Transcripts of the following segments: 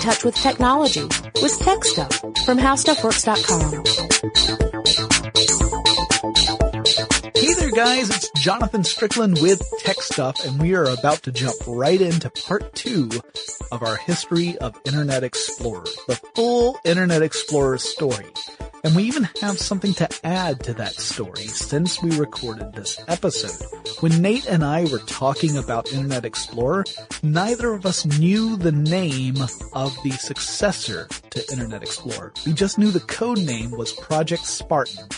touch with technology with Tech Stuff from HowStuffWorks.com. Hey there guys, it's Jonathan Strickland with Tech Stuff and we are about to jump right into part two of our history of Internet Explorer, the full Internet Explorer story. And we even have something to add to that story since we recorded this episode. When Nate and I were talking about Internet Explorer, neither of us knew the name of the successor to Internet Explorer. We just knew the code name was Project Spartan.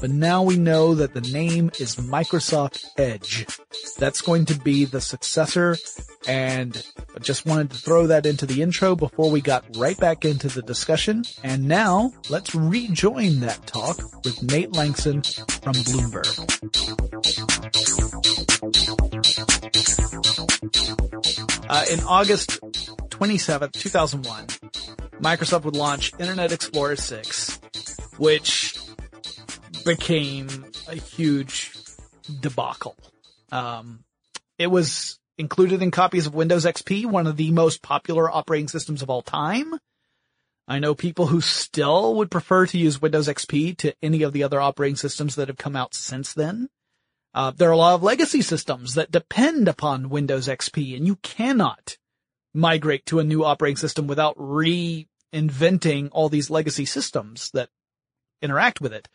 But now we know that the name is Microsoft Edge. That's going to be the successor and I just wanted to throw that into the intro before we got right back into the discussion. And now let's rejoin that talk with Nate Lanxon from Bloomberg. Uh, in August 27th, 2001, Microsoft would launch Internet Explorer 6, which became a huge debacle. Um, it was included in copies of Windows XP, one of the most popular operating systems of all time. I know people who still would prefer to use Windows XP to any of the other operating systems that have come out since then. Uh, there are a lot of legacy systems that depend upon Windows XP and you cannot migrate to a new operating system without reinventing all these legacy systems that interact with it.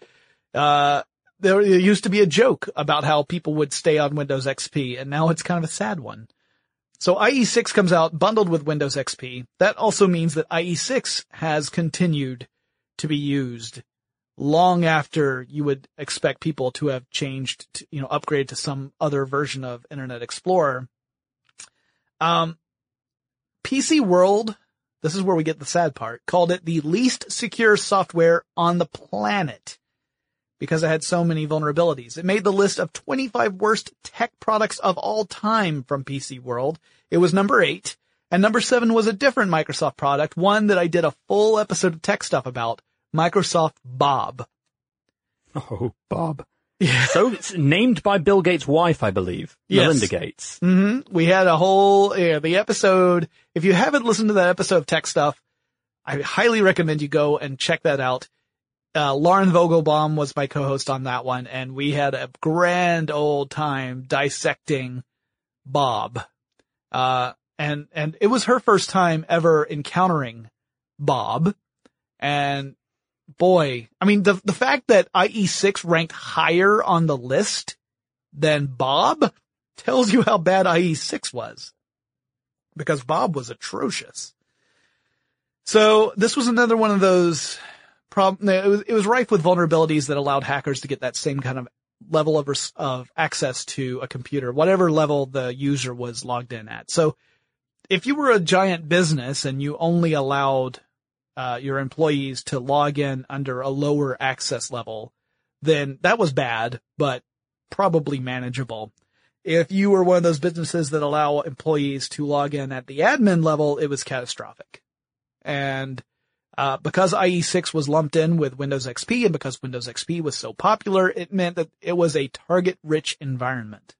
Uh, there used to be a joke about how people would stay on Windows XP and now it's kind of a sad one. So IE6 comes out bundled with Windows XP. That also means that IE6 has continued to be used long after you would expect people to have changed, to, you know, upgraded to some other version of Internet Explorer. Um, PC World, this is where we get the sad part, called it the least secure software on the planet because it had so many vulnerabilities. It made the list of 25 worst tech products of all time from PC World. It was number eight. And number seven was a different Microsoft product, one that I did a full episode of tech stuff about, Microsoft Bob. Oh, Bob. Yeah. So it's named by Bill Gates' wife, I believe. Yes. Melinda Gates. hmm We had a whole, yeah, the episode, if you haven't listened to that episode of tech stuff, I highly recommend you go and check that out uh, Lauren Vogelbaum was my co-host on that one, and we had a grand old time dissecting Bob. Uh, and, and it was her first time ever encountering Bob. And boy, I mean, the, the fact that IE6 ranked higher on the list than Bob tells you how bad IE6 was. Because Bob was atrocious. So this was another one of those problem, it was, it was rife with vulnerabilities that allowed hackers to get that same kind of level of, of access to a computer, whatever level the user was logged in at. So if you were a giant business and you only allowed uh, your employees to log in under a lower access level, then that was bad, but probably manageable. If you were one of those businesses that allow employees to log in at the admin level, it was catastrophic. And uh, because IE6 was lumped in with Windows XP and because Windows XP was so popular, it meant that it was a target-rich environment.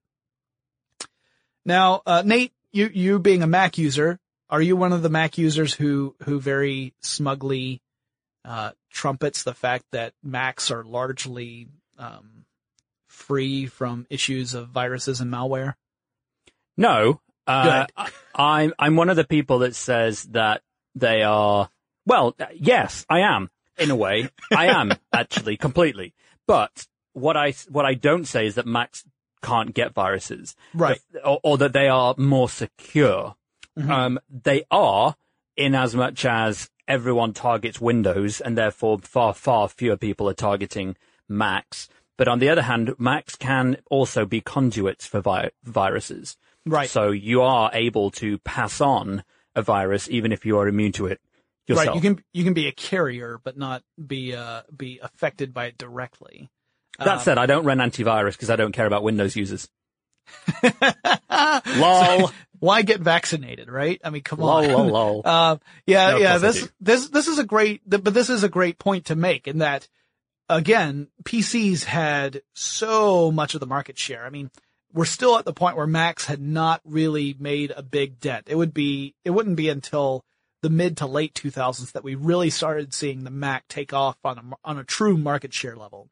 Now, uh, Nate, you, you being a Mac user, are you one of the Mac users who, who very smugly, uh, trumpets the fact that Macs are largely, um, free from issues of viruses and malware? No, uh, I'm, I'm one of the people that says that they are well, uh, yes, I am. In a way, I am actually completely. But what I what I don't say is that Macs can't get viruses, right? Or, or that they are more secure. Mm-hmm. Um, they are in as much as everyone targets Windows, and therefore far far fewer people are targeting Macs. But on the other hand, Macs can also be conduits for vi- viruses. Right. So you are able to pass on a virus even if you are immune to it yourself. Right. You can you can be a carrier, but not be uh be affected by it directly. That Um, said, I don't run antivirus because I don't care about Windows users. Lol. Why get vaccinated, right? I mean, come Lol, on. lol, lol. Uh, yeah, No, yeah. This this this is a great, but this is a great point to make in that again, PCs had so much of the market share. I mean, we're still at the point where Macs had not really made a big dent. It would be, it wouldn't be until the mid to late 2000s that we really started seeing the Mac take off on a, on a true market share level.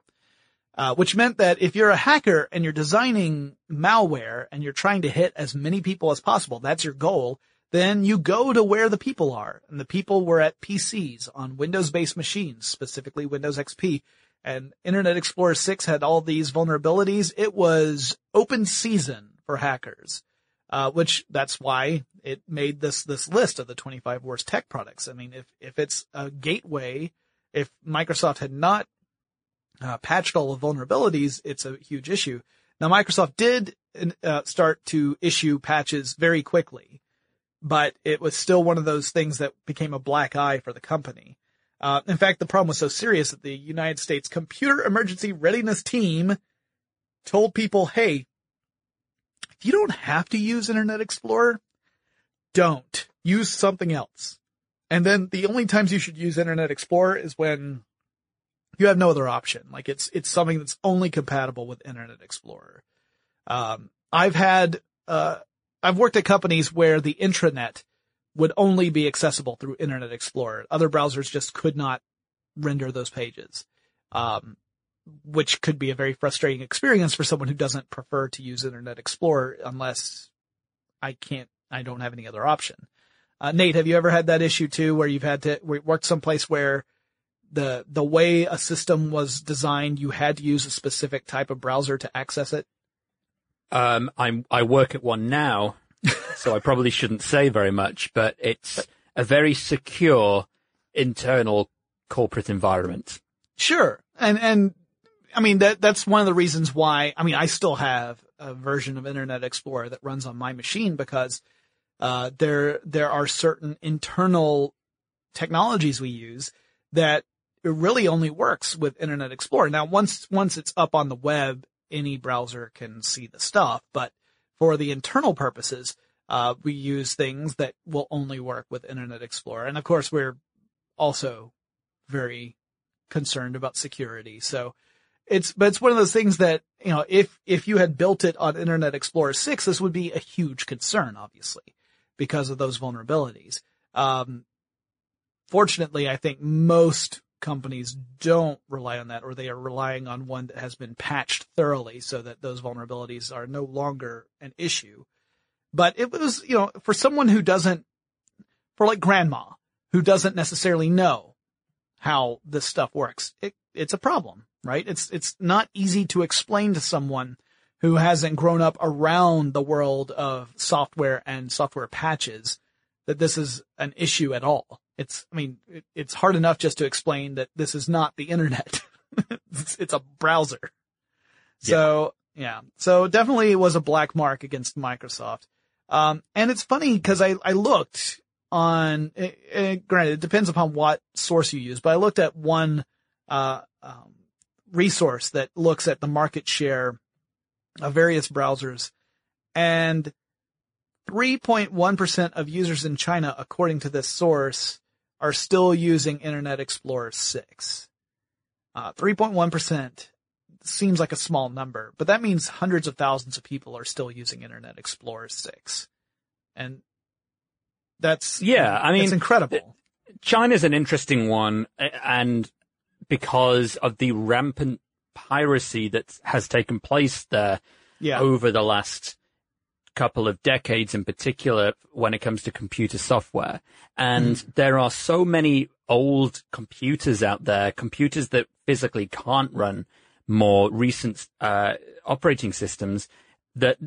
Uh, which meant that if you're a hacker and you're designing malware and you're trying to hit as many people as possible, that's your goal, then you go to where the people are. And the people were at PCs on Windows-based machines, specifically Windows XP. And Internet Explorer 6 had all these vulnerabilities. It was open season for hackers, uh, which that's why it made this, this list of the 25 worst tech products. I mean, if, if it's a gateway, if Microsoft had not uh, patched all the vulnerabilities, it's a huge issue. Now Microsoft did uh, start to issue patches very quickly but it was still one of those things that became a black eye for the company. Uh, in fact, the problem was so serious that the United States Computer Emergency Readiness Team told people, hey, you don't have to use Internet Explorer, don't. Use something else. And then the only times you should use Internet Explorer is when you have no other option. Like it's, it's something that's only compatible with Internet Explorer. Um, I've had, uh, I've worked at companies where the intranet would only be accessible through Internet Explorer. Other browsers just could not render those pages. Um, which could be a very frustrating experience for someone who doesn't prefer to use Internet Explorer unless I can't, I don't have any other option. Uh, Nate, have you ever had that issue too, where you've had to work someplace where the, the way a system was designed, you had to use a specific type of browser to access it? Um, I'm, I work at one now, so I probably shouldn't say very much, but it's a very secure internal corporate environment. Sure. And, and I mean, that, that's one of the reasons why, I mean, I still have a version of Internet Explorer that runs on my machine because, uh, there, there are certain internal technologies we use that it really only works with Internet Explorer. Now, once, once it's up on the web, any browser can see the stuff, but for the internal purposes, uh, we use things that will only work with Internet Explorer. And of course, we're also very concerned about security. So it's, but it's one of those things that, you know, if, if you had built it on Internet Explorer 6, this would be a huge concern, obviously, because of those vulnerabilities. Um, fortunately, I think most companies don't rely on that or they are relying on one that has been patched thoroughly so that those vulnerabilities are no longer an issue. But it was, you know, for someone who doesn't, for like grandma, who doesn't necessarily know how this stuff works, it, it's a problem, right? It's, it's not easy to explain to someone who hasn't grown up around the world of software and software patches that this is an issue at all. It's, I mean, it, it's hard enough just to explain that this is not the internet. it's, it's, a browser. So, yeah. yeah. So definitely it was a black mark against Microsoft. Um, and it's funny because I, I looked on, it, eh, it, eh, granted, it depends upon what source you use, but I looked at one, uh, um, resource that looks at the market share of various browsers and 3.1% of users in China, according to this source, are still using Internet Explorer 6. Uh, 3.1% seems like a small number, but that means hundreds of thousands of people are still using Internet Explorer 6. And that's, yeah, I mean, it's incredible. China's an interesting one and because of the rampant piracy that has taken place there yeah. over the last couple of decades in particular when it comes to computer software. And mm. there are so many old computers out there, computers that physically can't run more recent uh, operating systems that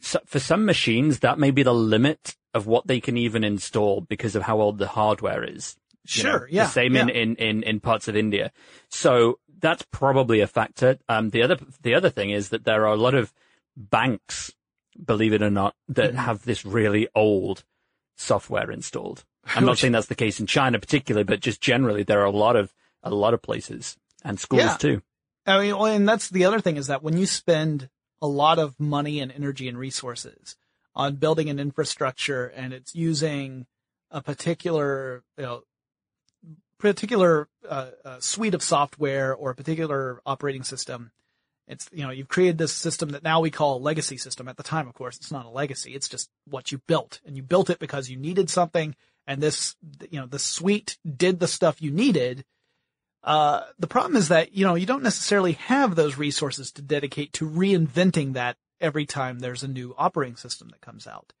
for some machines that may be the limit of what they can even install because of how old the hardware is. Sure. Know, yeah. The same yeah. in, in, in, in parts of India. So that's probably a factor. Um, the other, the other thing is that there are a lot of banks believe it or not, that mm-hmm. have this really old software installed. I'm not saying that's the case in China particularly, but just generally there are a lot of, a lot of places and schools yeah. too. I mean, and that's the other thing is that when you spend a lot of money and energy and resources on building an infrastructure and it's using a particular, you know, particular uh, uh, suite of software or a particular operating system it's, you know, you've created this system that now we call a legacy system. At the time, of course, it's not a legacy. It's just what you built and you built it because you needed something and this, you know, the suite did the stuff you needed. Uh, the problem is that, you know, you don't necessarily have those resources to dedicate to reinventing that every time there's a new operating system that comes out.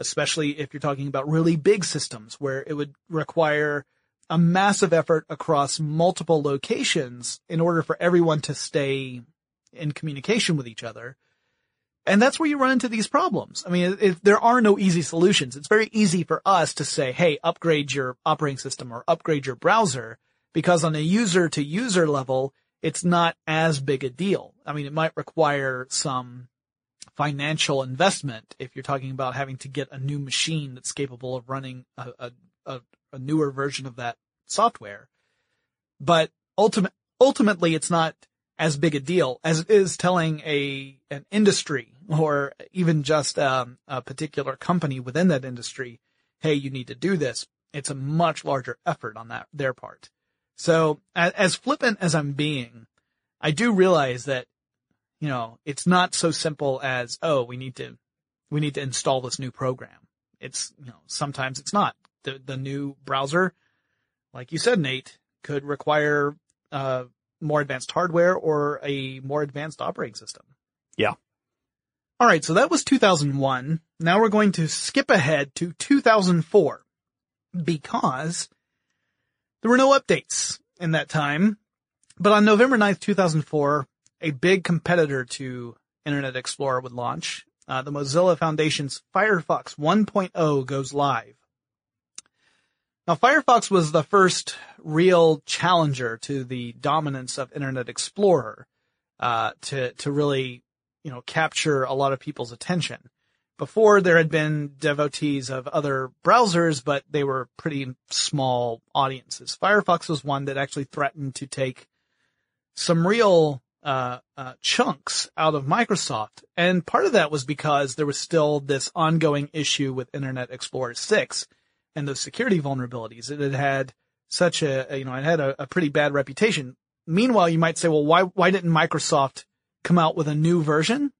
Especially if you're talking about really big systems where it would require a massive effort across multiple locations in order for everyone to stay in communication with each other. And that's where you run into these problems. I mean, if there are no easy solutions. It's very easy for us to say, hey, upgrade your operating system or upgrade your browser because on a user to user level, it's not as big a deal. I mean, it might require some financial investment if you're talking about having to get a new machine that's capable of running a, a, a, a newer version of that software. But ultimate, ultimately, it's not as big a deal as it is telling a an industry or even just um, a particular company within that industry, hey, you need to do this. It's a much larger effort on that their part. So as, as flippant as I'm being, I do realize that you know it's not so simple as oh we need to we need to install this new program. It's you know sometimes it's not the the new browser, like you said, Nate, could require uh, more advanced hardware or a more advanced operating system. Yeah. All right, so that was 2001. Now we're going to skip ahead to 2004 because there were no updates in that time. But on November 9th, 2004, a big competitor to Internet Explorer would launch. Uh, the Mozilla Foundation's Firefox 1.0 goes live. Now, Firefox was the first real challenger to the dominance of Internet Explorer, uh, to, to really, you know, capture a lot of people's attention. Before there had been devotees of other browsers, but they were pretty small audiences. Firefox was one that actually threatened to take some real uh, uh, chunks out of Microsoft, and part of that was because there was still this ongoing issue with Internet Explorer 6 and those security vulnerabilities. It had had such a, you know, it had a, a pretty bad reputation. Meanwhile, you might say, well, why, why didn't Microsoft come out with a new version?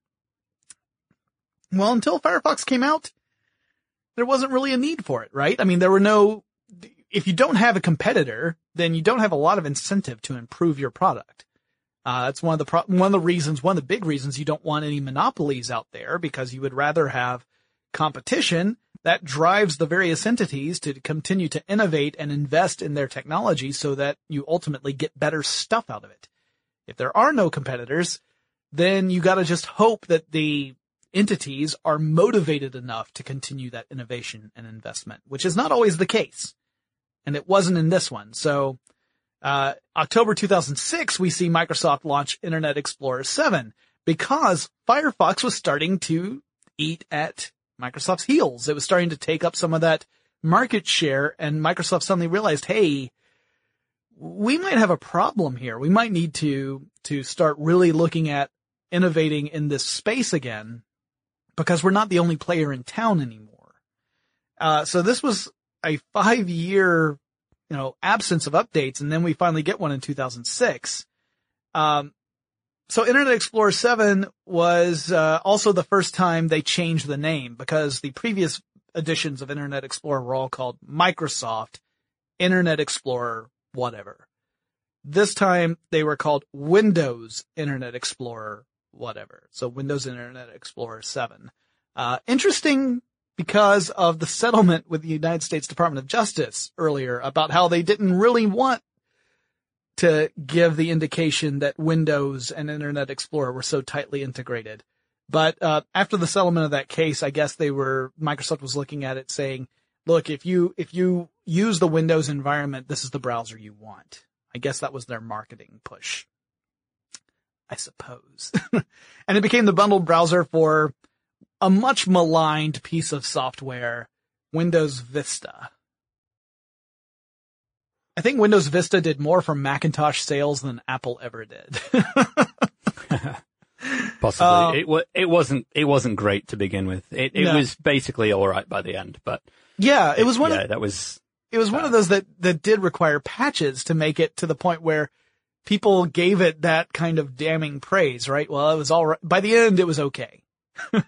Well, until Firefox came out, there wasn't really a need for it, right? I mean, there were no, if you don't have a competitor, then you don't have a lot of incentive to improve your product. Uh, that's one of the pro- one of the reasons, one of the big reasons you don't want any monopolies out there because you would rather have competition that drives the various entities to continue to innovate and invest in their technology so that you ultimately get better stuff out of it. If there are no competitors, then you gotta just hope that the entities are motivated enough to continue that innovation and investment, which is not always the case. And it wasn't in this one. So, uh, October 2006, we see Microsoft launch Internet Explorer 7 because Firefox was starting to eat at Microsoft's heels. It was starting to take up some of that market share and Microsoft suddenly realized, hey, we might have a problem here. We might need to, to start really looking at innovating in this space again because we're not the only player in town anymore. Uh, so this was a five year, you know, absence of updates and then we finally get one in 2006. Um, so Internet Explorer 7 was uh, also the first time they changed the name because the previous editions of Internet Explorer were all called Microsoft Internet Explorer whatever. This time they were called Windows Internet Explorer whatever. So Windows Internet Explorer 7. Uh, interesting because of the settlement with the United States Department of Justice earlier about how they didn't really want to give the indication that Windows and Internet Explorer were so tightly integrated. But uh, after the settlement of that case, I guess they were Microsoft was looking at it saying, "Look, if you if you use the Windows environment, this is the browser you want." I guess that was their marketing push. I suppose. and it became the bundled browser for a much maligned piece of software, Windows Vista. I think Windows Vista did more for Macintosh sales than Apple ever did. Possibly. Um, it was, it wasn't, it wasn't great to begin with. It, it no. was basically alright by the end, but. Yeah, it was one yeah, of, that was. It was bad. one of those that, that did require patches to make it to the point where people gave it that kind of damning praise, right? Well, it was alright. By the end, it was okay. but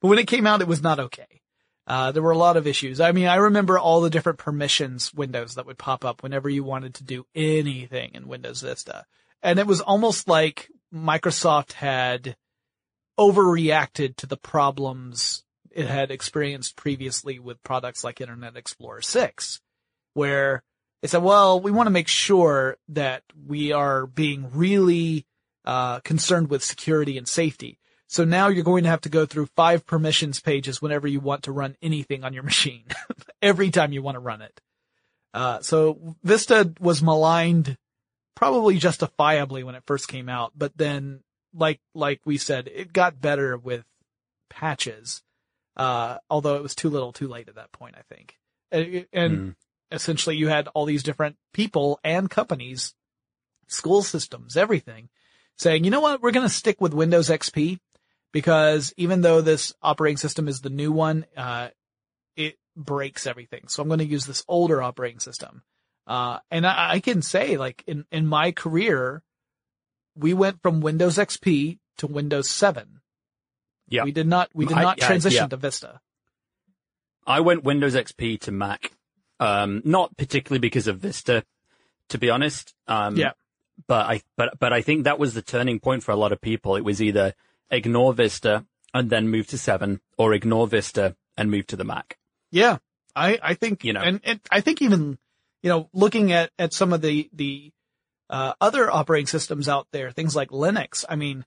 when it came out, it was not okay. Uh, there were a lot of issues. I mean, I remember all the different permissions windows that would pop up whenever you wanted to do anything in Windows Vista. And it was almost like Microsoft had overreacted to the problems it had experienced previously with products like Internet Explorer 6, where they said, well, we want to make sure that we are being really uh, concerned with security and safety. So now you're going to have to go through five permissions pages whenever you want to run anything on your machine. Every time you want to run it. Uh, so Vista was maligned probably justifiably when it first came out, but then like, like we said, it got better with patches. Uh, although it was too little too late at that point, I think. And, and mm. essentially you had all these different people and companies, school systems, everything saying, you know what, we're going to stick with Windows XP because even though this operating system is the new one, uh, it breaks everything. So I'm going to use this older operating system. Uh, and I, I, can say like in, in my career, we went from Windows XP to Windows 7. Yeah. We did not, we did not I, transition yeah. to Vista. I went Windows XP to Mac. Um, not particularly because of Vista, to be honest. Um, yeah but I but but I think that was the turning point for a lot of people. It was either ignore Vista and then move to seven, or ignore Vista and move to the Mac. Yeah, I I think you know, and, and I think even you know, looking at at some of the the uh, other operating systems out there, things like Linux. I mean,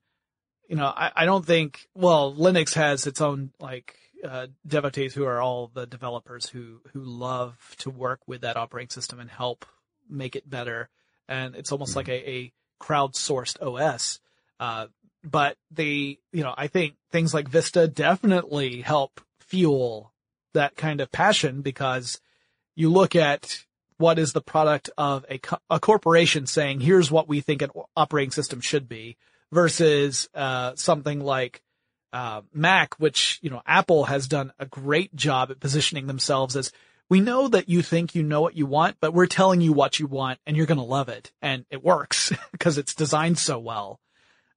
you know, I, I don't think well, Linux has its own like uh, devotees who are all the developers who who love to work with that operating system and help make it better and it's almost mm-hmm. like a, a crowdsourced OS. Uh, but they, you know, I think things like Vista definitely help fuel that kind of passion because you look at what is the product of a, co- a corporation saying, here's what we think an operating system should be versus, uh, something like, uh, Mac, which, you know, Apple has done a great job at positioning themselves as we know that you think you know what you want, but we're telling you what you want and you're going to love it. And it works because it's designed so well.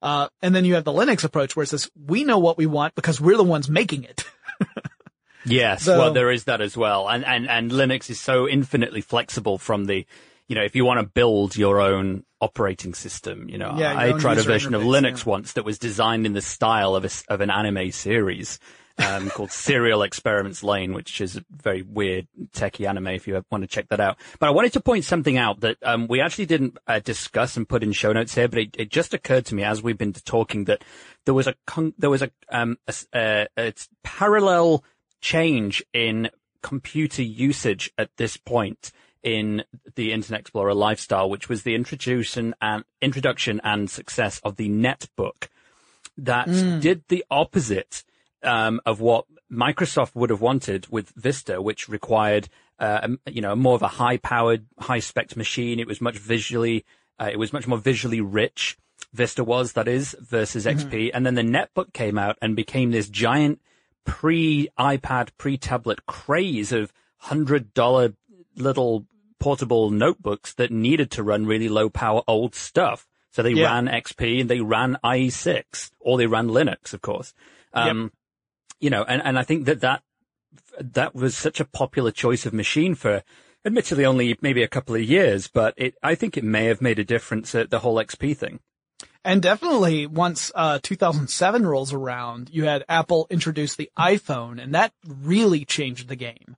Uh, and then you have the Linux approach where it says, we know what we want because we're the ones making it. yes. So, well, there is that as well. And, and, and Linux is so infinitely flexible from the, you know, if you want to build your own operating system, you know, yeah, I tried a version of Linux yeah. once that was designed in the style of a, of an anime series um, called Serial Experiments Lain, which is a very weird techie anime if you want to check that out. But I wanted to point something out that um, we actually didn't uh, discuss and put in show notes here, but it, it, just occurred to me as we've been talking that there was a con- there was a, um, a, a, a parallel change in computer usage at this point in the Internet Explorer lifestyle, which was the introduction and introduction and success of the netbook that mm. did the opposite um, of what Microsoft would have wanted with Vista, which required, uh, you know, more of a high-powered, high-spec machine. It was much visually, uh, it was much more visually rich. Vista was, that is, versus mm-hmm. XP. And then the netbook came out and became this giant pre-iPad, pre-tablet craze of hundred dollar little portable notebooks that needed to run really low power old stuff. So they yeah. ran XP and they ran IE6 or they ran Linux, of course. Um, yep you know, and, and I think that that, that was such a popular choice of machine for admittedly only maybe a couple of years, but it, I think it may have made a difference at the whole XP thing. And definitely once, uh, 2007 rolls around, you had Apple introduce the iPhone and that really changed the game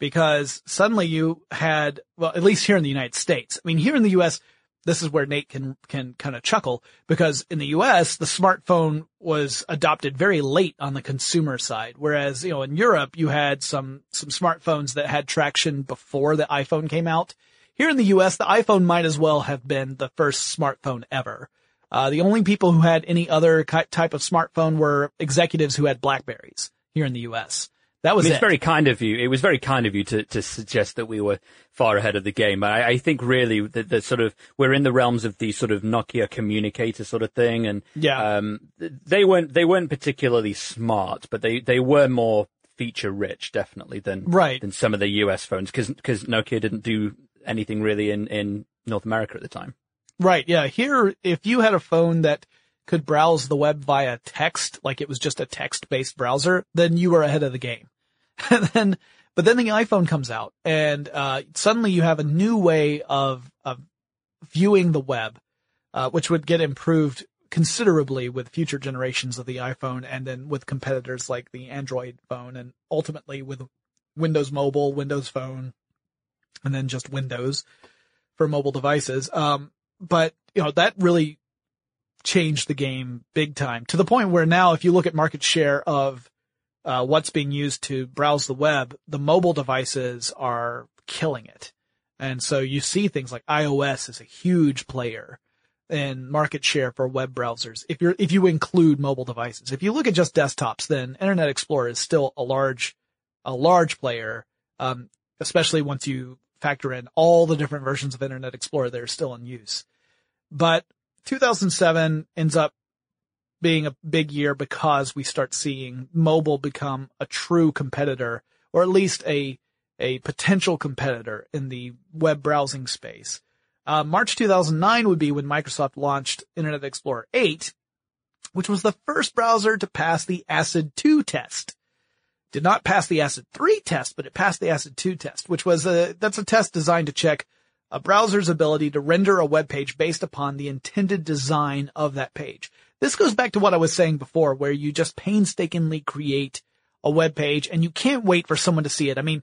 because suddenly you had, well, at least here in the United States. I mean, here in the US, this is where Nate can, can kind of chuckle because in the US, the smartphone was adopted very late on the consumer side. Whereas, you know, in Europe, you had some, some smartphones that had traction before the iPhone came out. Here in the US, the iPhone might as well have been the first smartphone ever. Uh, the only people who had any other type of smartphone were executives who had Blackberries here in the US. That was I mean, It's it. very kind of you. It was very kind of you to, to suggest that we were far ahead of the game. I, I think really that the sort of we're in the realms of the sort of Nokia communicator sort of thing, and yeah, um, they weren't they weren't particularly smart, but they they were more feature rich, definitely than right. than some of the US phones because because Nokia didn't do anything really in in North America at the time. Right. Yeah. Here, if you had a phone that could browse the web via text, like it was just a text based browser, then you were ahead of the game. And then, but then the iPhone comes out and, uh, suddenly you have a new way of, of viewing the web, uh, which would get improved considerably with future generations of the iPhone and then with competitors like the Android phone and ultimately with Windows Mobile, Windows Phone, and then just Windows for mobile devices. Um, but you know, that really changed the game big time to the point where now if you look at market share of uh, what's being used to browse the web, the mobile devices are killing it. And so you see things like iOS is a huge player in market share for web browsers. If you're, if you include mobile devices, if you look at just desktops, then Internet Explorer is still a large, a large player. Um, especially once you factor in all the different versions of Internet Explorer that are still in use. But 2007 ends up being a big year because we start seeing mobile become a true competitor, or at least a a potential competitor in the web browsing space. Uh, March 2009 would be when Microsoft launched Internet Explorer 8, which was the first browser to pass the ACID 2 test. Did not pass the ACID 3 test, but it passed the ACID 2 test, which was a, that's a test designed to check a browser's ability to render a web page based upon the intended design of that page. This goes back to what I was saying before, where you just painstakingly create a web page and you can't wait for someone to see it. I mean,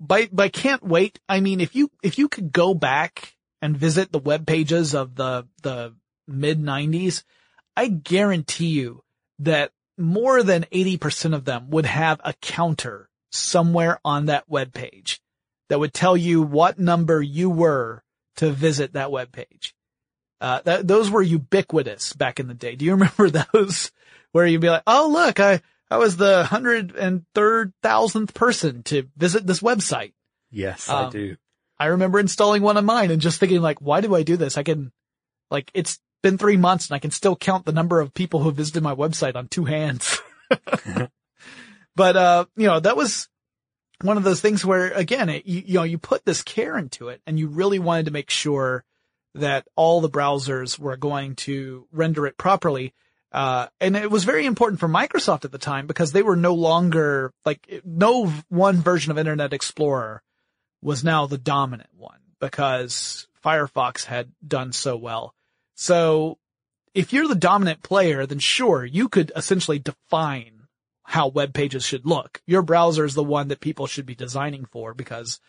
by, by can't wait, I mean, if you, if you could go back and visit the web pages of the, the mid nineties, I guarantee you that more than 80% of them would have a counter somewhere on that web page that would tell you what number you were to visit that web page. Uh, that, those were ubiquitous back in the day. Do you remember those where you'd be like, Oh, look, I, I was the hundred and third thousandth person to visit this website. Yes, um, I do. I remember installing one of mine and just thinking like, why do I do this? I can, like, it's been three months and I can still count the number of people who visited my website on two hands. but, uh, you know, that was, one of those things where again, it, you, you know, you put this care into it and you really wanted to make sure that all the browsers were going to render it properly. Uh, and it was very important for Microsoft at the time because they were no longer like no one version of Internet Explorer was now the dominant one because Firefox had done so well. So if you're the dominant player, then sure, you could essentially define how web pages should look. Your browser is the one that people should be designing for because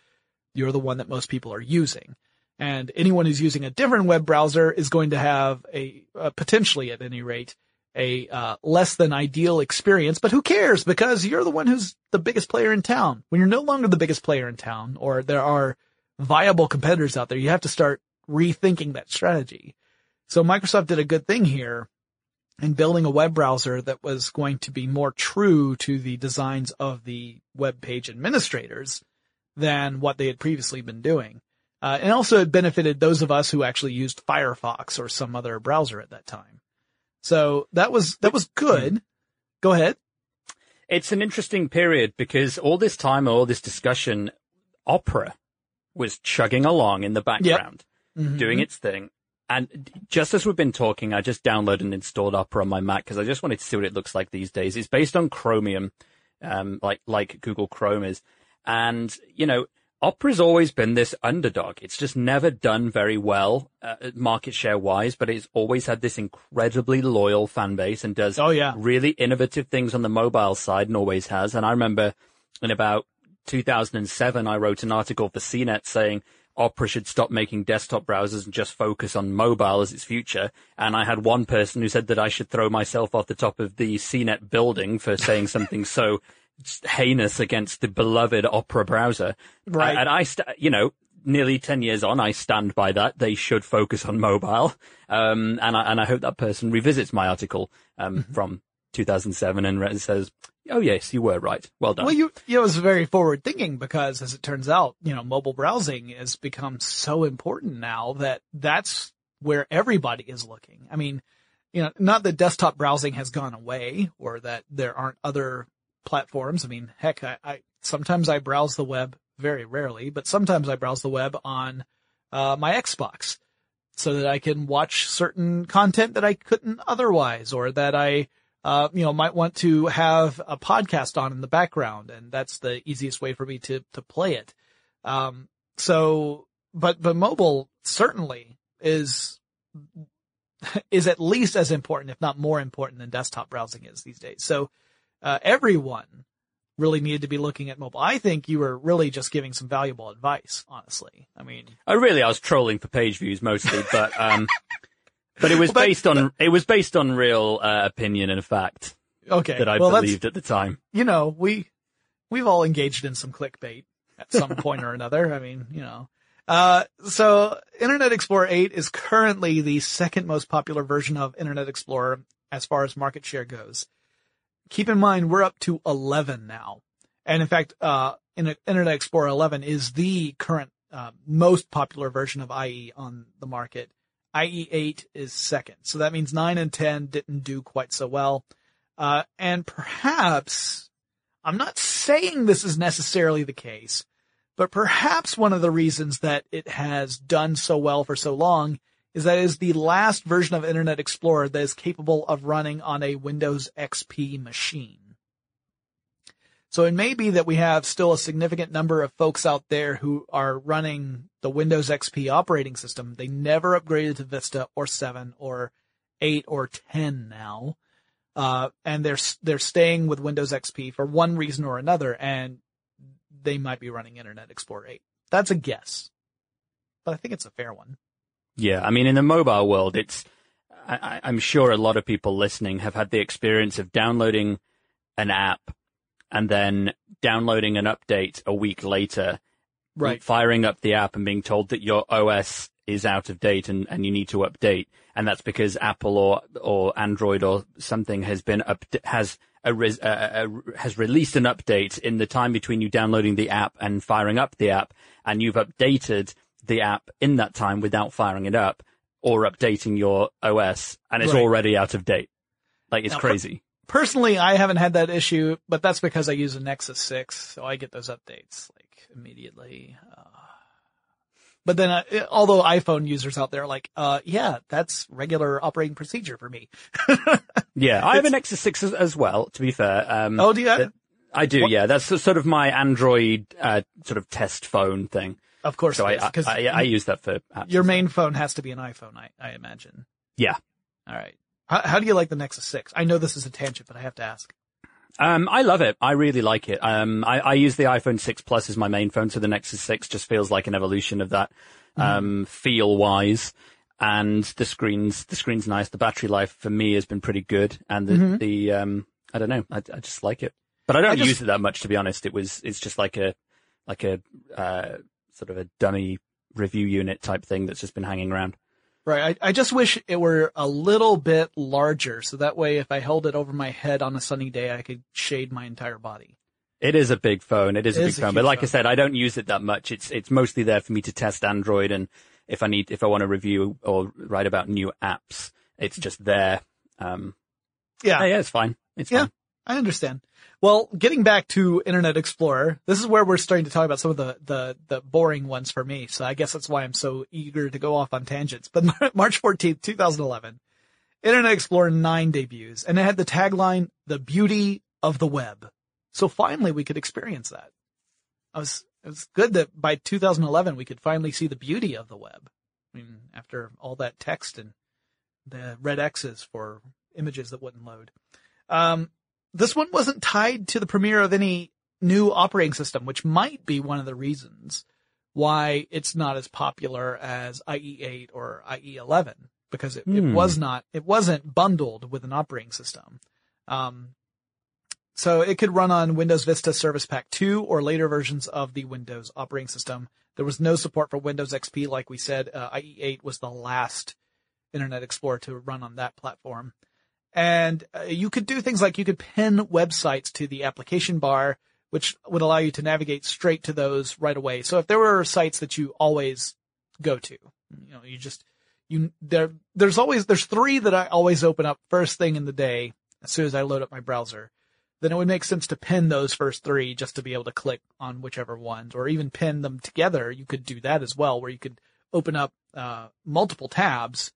you're the one that most people are using. And anyone who's using a different web browser is going to have a, a potentially at any rate, a uh, less than ideal experience, but who cares? Because you're the one who's the biggest player in town. When you're no longer the biggest player in town, or there are viable competitors out there, you have to start rethinking that strategy. So Microsoft did a good thing here and building a web browser that was going to be more true to the designs of the web page administrators than what they had previously been doing. Uh, and also it benefited those of us who actually used Firefox or some other browser at that time. So that was, that was good. Go ahead. It's an interesting period because all this time, all this discussion, Opera was chugging along in the background, yep. mm-hmm. doing its thing. And just as we've been talking, I just downloaded and installed Opera on my Mac because I just wanted to see what it looks like these days. It's based on Chromium, um, like, like Google Chrome is. And, you know, Opera's always been this underdog. It's just never done very well, uh, market share wise, but it's always had this incredibly loyal fan base and does oh, yeah. really innovative things on the mobile side and always has. And I remember in about 2007, I wrote an article for CNET saying, Opera should stop making desktop browsers and just focus on mobile as its future. And I had one person who said that I should throw myself off the top of the CNET building for saying something so heinous against the beloved Opera browser. Right. And I, st- you know, nearly 10 years on, I stand by that. They should focus on mobile. Um, and I, and I hope that person revisits my article, um, mm-hmm. from 2007 and says, Oh yes, you were right. Well done. Well, you, you know, it was very forward thinking because as it turns out, you know, mobile browsing has become so important now that that's where everybody is looking. I mean, you know, not that desktop browsing has gone away or that there aren't other platforms. I mean, heck, I, I sometimes I browse the web very rarely, but sometimes I browse the web on, uh, my Xbox so that I can watch certain content that I couldn't otherwise or that I, uh, you know, might want to have a podcast on in the background and that's the easiest way for me to, to play it. Um, so, but, but mobile certainly is, is at least as important, if not more important than desktop browsing is these days. So, uh, everyone really needed to be looking at mobile. I think you were really just giving some valuable advice, honestly. I mean, I really, I was trolling for page views mostly, but, um, but it was based on, it was based on real, uh, opinion and fact okay. that I well, believed at the time. you know, we, we've all engaged in some clickbait at some point or another. I mean, you know, uh, so Internet Explorer 8 is currently the second most popular version of Internet Explorer as far as market share goes. Keep in mind, we're up to 11 now. And in fact, uh, in Internet Explorer 11 is the current, uh, most popular version of IE on the market. IE 8 is second. So that means 9 and 10 didn't do quite so well. Uh, and perhaps, I'm not saying this is necessarily the case, but perhaps one of the reasons that it has done so well for so long is that it is the last version of Internet Explorer that is capable of running on a Windows XP machine. So it may be that we have still a significant number of folks out there who are running the Windows XP operating system. They never upgraded to Vista or 7 or 8 or 10 now. Uh, and they're, they're staying with Windows XP for one reason or another, and they might be running Internet Explorer 8. That's a guess. But I think it's a fair one. Yeah, I mean, in the mobile world, it's, I, I'm sure a lot of people listening have had the experience of downloading an app and then downloading an update a week later, right. firing up the app and being told that your OS is out of date and, and you need to update. And that's because Apple or, or Android or something has been up, has a, res- uh, uh, has released an update in the time between you downloading the app and firing up the app and you've updated the app in that time without firing it up or updating your OS and it's Right. already out of date. Like it's Now, crazy. Personally, I haven't had that issue, but that's because I use a Nexus 6, so I get those updates like immediately. Uh, but then, uh, although iPhone users out there are like, uh, yeah, that's regular operating procedure for me. Yeah, I have a Nexus 6 as, as well, to be fair. Um, Oh, do you? that- I do, What- yeah. That's sort of my Android, uh, sort of test phone thing. of course, So it I, is, I, I, I use that for apps. your main phone has to be an iPhone, I, I imagine. Yeah. All right. How, how do you like the Nexus 6? I know this is a tangent, but I have to ask. Um, I love it. I really like it. Um, I, I use the iPhone 6 Plus as my main phone, so the Nexus 6 just feels like an evolution of that, um, feel wise. And the screen's, the screen's nice. The battery life for me has been pretty good. And the, Mhm. the, um, I don't know. I, I just like it. But I don't I just- use it that much, to be honest. It was, it's just like a, like a, uh, sort of a dummy review unit type thing that's just been hanging around. Right. I, I just wish it were a little bit larger, so that way if I held it over my head on a sunny day, I could shade my entire body. It is a big phone. It is It a is big a phone. But like I said, I don't use it that much. It's it's mostly there for me to test Android and if I need if I want to review or write about new apps, it's just there. Um, Yeah. yeah, yeah, it's fine. It's Yeah. fine. I understand. Well, getting back to Internet Explorer, this is where we're starting to talk about some of the, the, the boring ones for me. So I guess that's why I'm so eager to go off on tangents. But March 14th, 2011, Internet Explorer 9 debuts and it had the tagline, the beauty of the web. So finally we could experience that. I was, it was good that by 2011 we could finally see the beauty of the web. I mean, after all that text and the red X's for images that wouldn't load. Um, this one wasn't tied to the premiere of any new operating system, which might be one of the reasons why it's not as popular as IE8 or IE11 because it, it Hmm. was not, it wasn't bundled with an operating system. Um, so it could run on Windows Vista Service Pack 2 or later versions of the Windows operating system. There was no support for Windows XP, like we said. Uh, IE8 was the last Internet Explorer to run on that platform. And uh, you could do things like you could pin websites to the application bar, which would allow you to navigate straight to those right away. So if there were sites that you always go to, you know, you just, you, there, there's always, there's three that I always open up first thing in the day as soon as I load up my browser. Then it would make sense to pin those first three just to be able to click on whichever ones or even pin them together. You could do that as well, where you could open up, uh, multiple tabs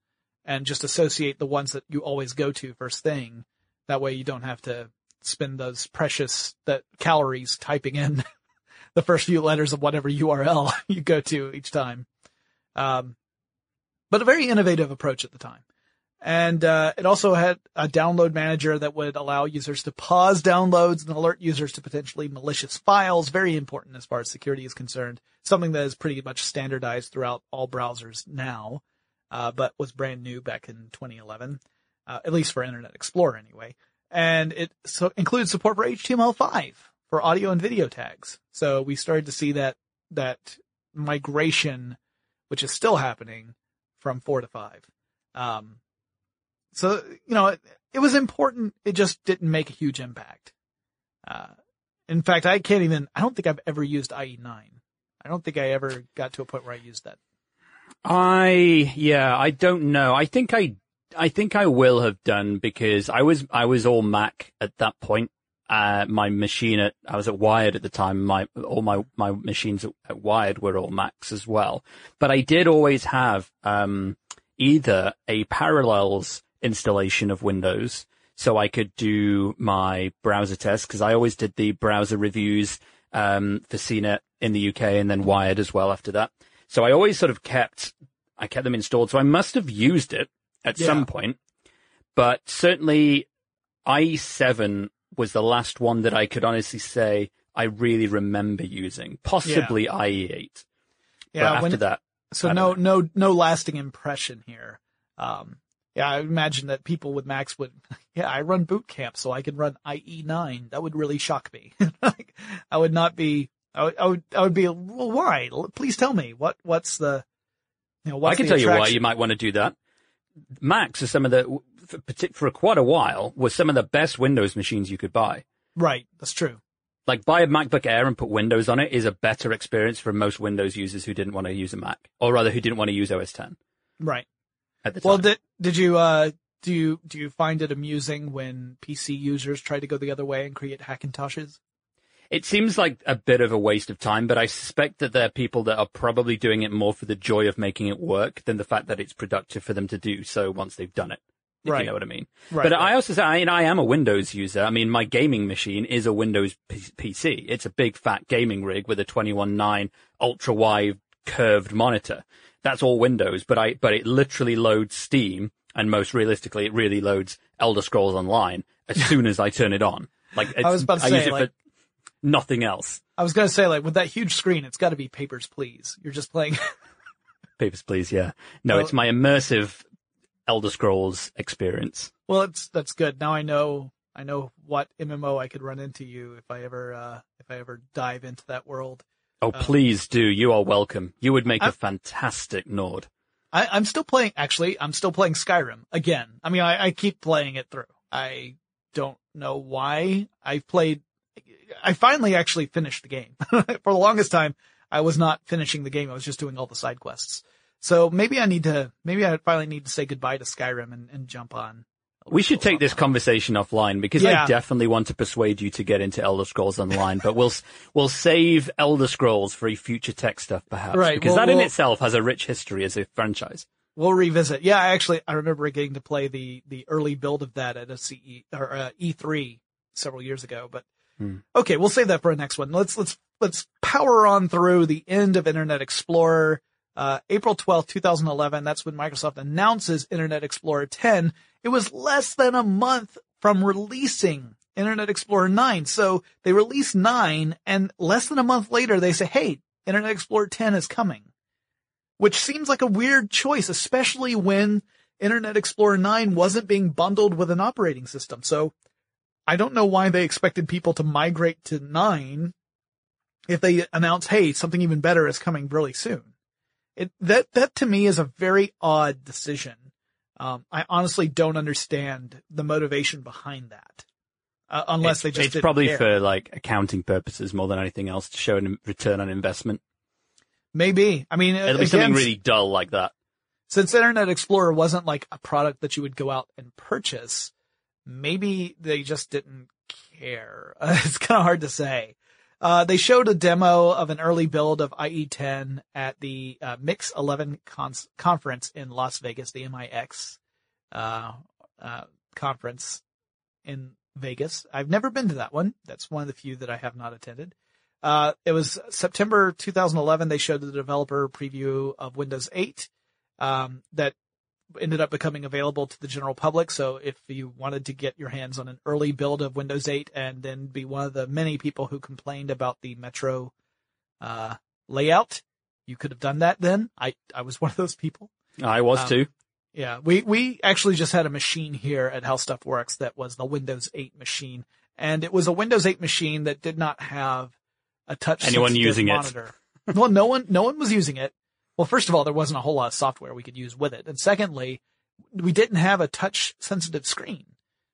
and just associate the ones that you always go to first thing That way you don't have to spend those precious that calories typing in the first few letters of whatever URL you go to each time. Um, but a very innovative approach at the time. And uh, it also had a download manager that would allow users to pause downloads and alert users to potentially malicious files. Very important as far as security is concerned. Something that is pretty much standardized throughout all browsers now, uh, but was brand new back in 2011, uh, at least for Internet Explorer anyway. And it so includes support for HTML5 for audio and video tags. So we started to see that that migration, which is still happening from four to five. Um, so, you know, it, it, was important. It just didn't make a huge impact. Uh, in fact, I can't even, I don't think I've ever used IE9. I don't think I ever got to a point where I used that. I, yeah, I don't know. I think I, I think I will have done because I was, I was all Mac at that point. Uh, my machine at, I was at Wired at the time. My, all my, my machines at, Wired were all Macs as well. But I did always have, um, either a Parallels installation of Windows so I could do my browser tests because I always did the browser reviews um, for CNET in the UK and then Wired as well after that. So I always sort of kept I kept them installed. So I must have used it at yeah. some point, but certainly IE7 was the last one that I could honestly say I really remember using. Possibly yeah. IE8. Yeah, but after that. So no, no, no lasting impression here. Um, yeah, I imagine that people with Macs would, yeah, I run boot camp, so I can run IE9. That would really shock me. I would not be, I would, I would, I would be, well, why? Please tell me what, what's the, you know, I can tell attraction? you why you might want to do that. Macs are some of the, for, for quite a while, were some of the best Windows machines you could buy. Right. That's true. Like buy a MacBook Air and put Windows on it is a better experience for most Windows users who didn't want to use a Mac, or rather who didn't want to use OS 10. Right at the time. Well, did did you uh do you do you find it amusing when PC users try to go the other way and create Hackintoshes? It seems like a bit of a waste of time, but I suspect that there are people that are probably doing it more for the joy of making it work than the fact that it's productive for them to do so once they've done it. If right. you know what I mean. Right, but right. I also say, I mean, I am a Windows user. I mean, my gaming machine is a Windows P- PC. It's a big fat gaming rig with a 21.9 ultra wide curved monitor that's all Windows, but I, but it literally loads Steam and most realistically, it really loads Elder Scrolls Online as soon as I turn it on. Like I was about to I say, like, for nothing else. I was gonna say, like with that huge screen, it's got to be Papers Please. You're just playing Papers Please, yeah. No, well, it's my immersive Elder Scrolls experience. Well, it's that's good. Now I know I know what MMO I could run into you if I ever uh if I ever dive into that world. Oh, um, please do. You are welcome. You would make I'm, a fantastic Nord. I, am still playing, actually, I'm still playing Skyrim again. I mean, I, I keep playing it through. I don't know why. I've played, I finally actually finished the game. For the longest time, I was not finishing the game. I was just doing all the side quests. So maybe I need to, maybe I finally need to say goodbye to Skyrim and, and jump on we should take this conversation offline because yeah. I definitely want to persuade you to get into Elder Scrolls Online, but we'll we'll save Elder Scrolls for a future tech stuff perhaps, right? Because that in itself has a rich history as a franchise. We'll revisit. Yeah, I actually I remember getting to play the the early build of that at a CE or uh, E3 several years ago, but hmm. okay, we'll save that for a next one. Let's let's let's power on through the end of Internet Explorer. Uh, April 12th, 2011, that's when Microsoft announces Internet Explorer 10. It was less than a month from releasing Internet Explorer 9. So they release 9 and less than a month later they say, hey, Internet Explorer 10 is coming. Which seems like a weird choice, especially when Internet Explorer 9 wasn't being bundled with an operating system. So I don't know why they expected people to migrate to 9 if they announce, hey, something even better is coming really soon. It, that, that to me is a very odd decision. Um, I honestly don't understand the motivation behind that. Uh, unless it's, they just it's probably care. for like accounting purposes more than anything else to show a return on investment. Maybe. I mean, it'll again, be something really dull like that. Since Internet Explorer wasn't like a product that you would go out and purchase, maybe they just didn't care. Uh, it's kind of hard to say. Uh, they showed a demo of an early build of IE10 at the uh, Mix 11 cons- conference in Las Vegas, the MIX uh, uh, conference. in Vegas. I've never been to that one. That's one of the few that I have not attended. Uh, it was September 2011. They showed the developer preview of Windows 8, um, that ended up becoming available to the general public. So if you wanted to get your hands on an early build of Windows 8 and then be one of the many people who complained about the Metro, uh, layout, you could have done that then. I, I was one of those people. I was Um, too. Yeah, we, we actually just had a machine here at How Stuff Works that was the Windows 8 machine. And it was a Windows 8 machine that did not have a touch Anyone using it? well, no one, no one was using it. Well, first of all, there wasn't a whole lot of software we could use with it. And secondly, we didn't have a touch sensitive screen.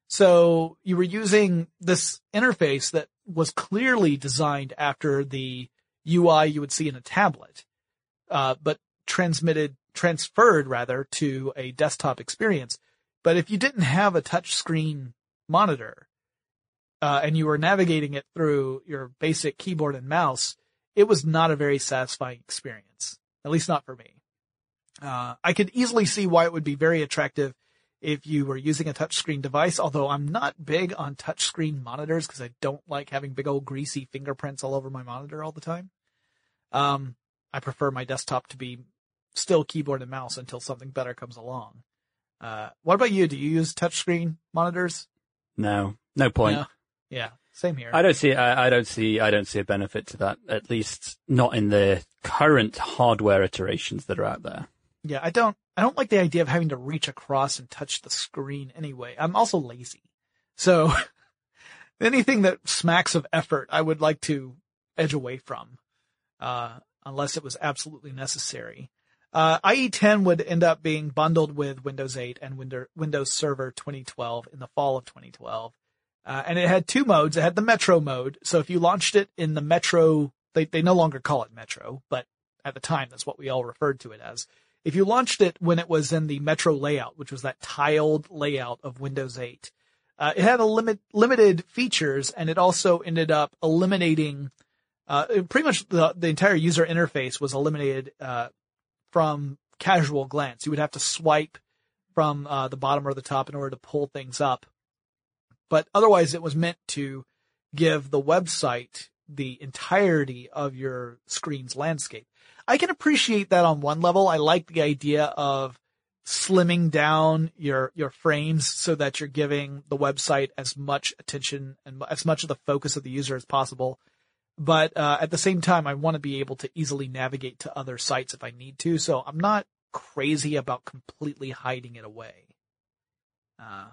So you were using this interface that was clearly designed after the UI you would see in a tablet, uh, but transmitted, transferred rather to a desktop experience. But if you didn't have a touch screen monitor, uh, and you were navigating it through your basic keyboard and mouse, it was not a very satisfying experience. At least not for me. Uh, I could easily see why it would be very attractive if you were using a touchscreen device, although I'm not big on touchscreen monitors because I don't like having big old greasy fingerprints all over my monitor all the time. Um, I prefer my desktop to be still keyboard and mouse until something better comes along. Uh, what about you? Do you use touchscreen monitors? No, no point. Yeah. Yeah, same here. I don't see. I, I don't see. I don't see a benefit to that. At least not in the current hardware iterations that are out there. Yeah, I don't, I don't like the idea of having to reach across and touch the screen anyway. I'm also lazy. So anything that smacks of effort, I would like to edge away from, uh, unless it was absolutely necessary. Uh, IE10 would end up being bundled with Windows 8 and Windows, Windows Server 2012 in the fall of 2012. Uh, and it had two modes. It had the Metro mode. So if you launched it in the Metro, they, they no longer call it Metro, but at the time, that's what we all referred to it as. If you launched it when it was in the Metro layout, which was that tiled layout of Windows 8, uh, it had a limit, limited features and it also ended up eliminating, uh, pretty much the, the entire user interface was eliminated, uh, from casual glance. You would have to swipe from, uh, the bottom or the top in order to pull things up. But otherwise it was meant to give the website the entirety of your screen's landscape. I can appreciate that on one level. I like the idea of slimming down your, your frames so that you're giving the website as much attention and as much of the focus of the user as possible. But, uh, at the same time, I want to be able to easily navigate to other sites if I need to. So I'm not crazy about completely hiding it away. Uh,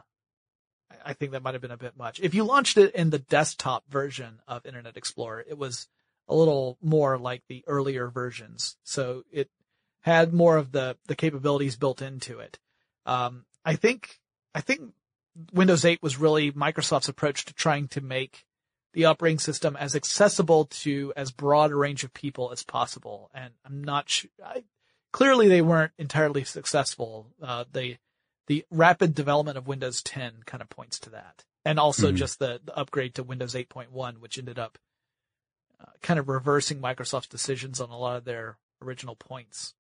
I- think that might have been a bit much. If you launched it in the desktop version of Internet Explorer, it was a little more like the earlier versions. So it had more of the, the capabilities built into it. Um, I think, I think Windows 8 was really Microsoft's approach to trying to make the operating system as accessible to as broad a range of people as possible. And I'm not sure, clearly they weren't entirely successful. Uh, they, the rapid development of Windows 10 kind of points to that. And also Mhm. just the, the upgrade to Windows 8.1, which ended up uh, kind of reversing Microsoft's decisions on a lot of their original points.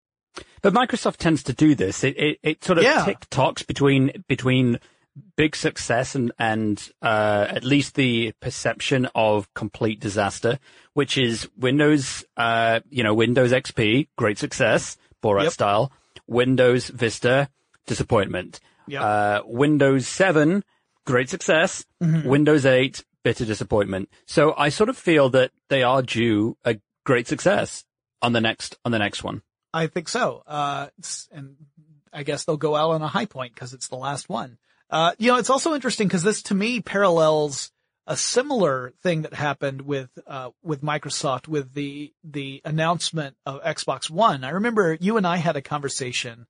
But Microsoft tends to do this. It it, it sort of Yeah. tick tocks between between big success and and uh, at least the perception of complete disaster, which is Windows, uh, you know, Windows XP, great success, Borat Yep. style. Windows Vista, disappointment. Yep. Uh, Windows 7, great success. Mhm. Windows 8, bitter disappointment. So I sort of feel that they are due a great success on the next on the next one. I think so. Uh, and I guess they'll go out on a high point because it's the last one. Uh, you know, it's also interesting because this to me parallels a similar thing that happened with, uh, with Microsoft with the, the announcement of Xbox One. I remember you and I had a conversation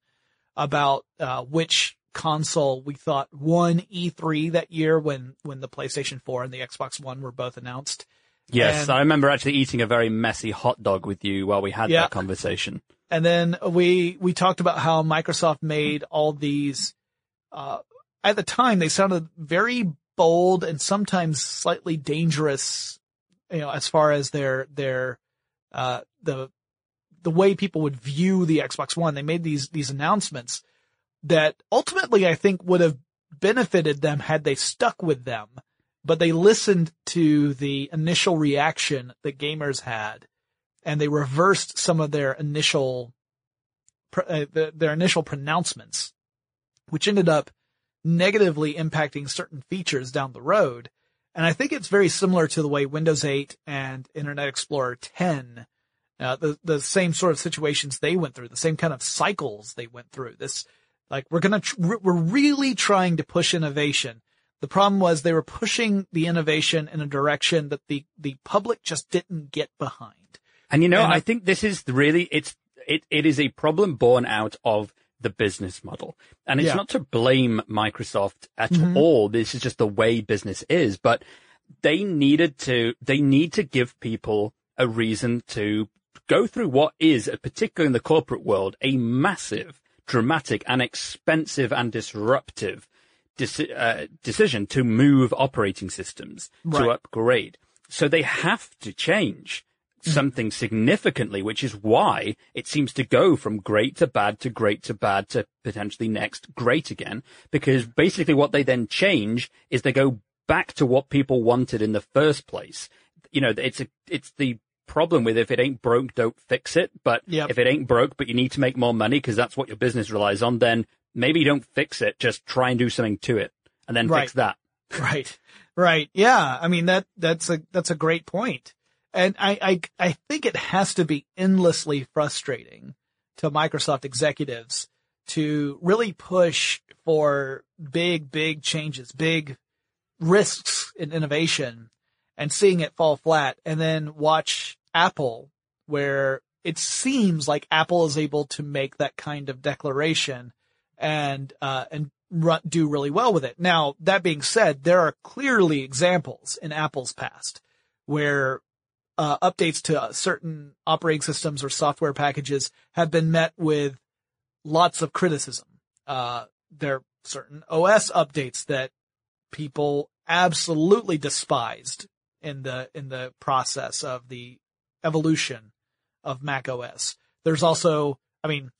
about, uh, which console we thought won E3 that year when, when the PlayStation 4 and the Xbox One were both announced. Yes, And- I remember actually eating a very messy hot dog with you while we had Yeah. that conversation. And then we, we talked about how Microsoft made all these, uh, at the time they sounded very bold and sometimes slightly dangerous, you know, as far as their, their, uh, the, the way people would view the Xbox One. They made these, these announcements that ultimately I think would have benefited them had they stuck with them, but they listened to the initial reaction that gamers had and they reversed some of their initial, uh, their initial pronouncements, which ended up negatively impacting certain features down the road. And I think it's very similar to the way Windows 8 and Internet Explorer 10, uh, the, the same sort of situations they went through, the same kind of cycles they went through. This, like, we're gonna, tr- we're really trying to push innovation. The problem was they were pushing the innovation in a direction that the, the public just didn't get behind. And you know, and I, I think this is really, it's, it, it is a problem born out of the business model. And it's yeah. not to blame Microsoft at mm-hmm. all. This is just the way business is, but they needed to, they need to give people a reason to go through what is, particularly in the corporate world, a massive, dramatic and expensive and disruptive deci- uh, decision to move operating systems, right. to upgrade. So they have to change. Mm-hmm. something significantly, which is why it seems to go from great to bad to great to bad to potentially next great again. Because basically what they then change is they go back to what people wanted in the first place. You know, it's a, it's the problem with if it ain't broke, don't fix it. But yep. if it ain't broke, but you need to make more money because that's what your business relies on, then maybe don't fix it. Just try and do something to it and then right. fix that. Right. Right. Yeah. I mean, that, that's a, that's a great point. And I, I, I think it has to be endlessly frustrating to Microsoft executives to really push for big, big changes, big risks in innovation and seeing it fall flat and then watch Apple where it seems like Apple is able to make that kind of declaration and, uh, and do really well with it. Now, that being said, there are clearly examples in Apple's past where uh, updates to uh, certain operating systems or software packages have been met with lots of criticism. Uh, there are certain OS updates that people absolutely despised in the in the process of the evolution of Mac OS. There's also, I mean,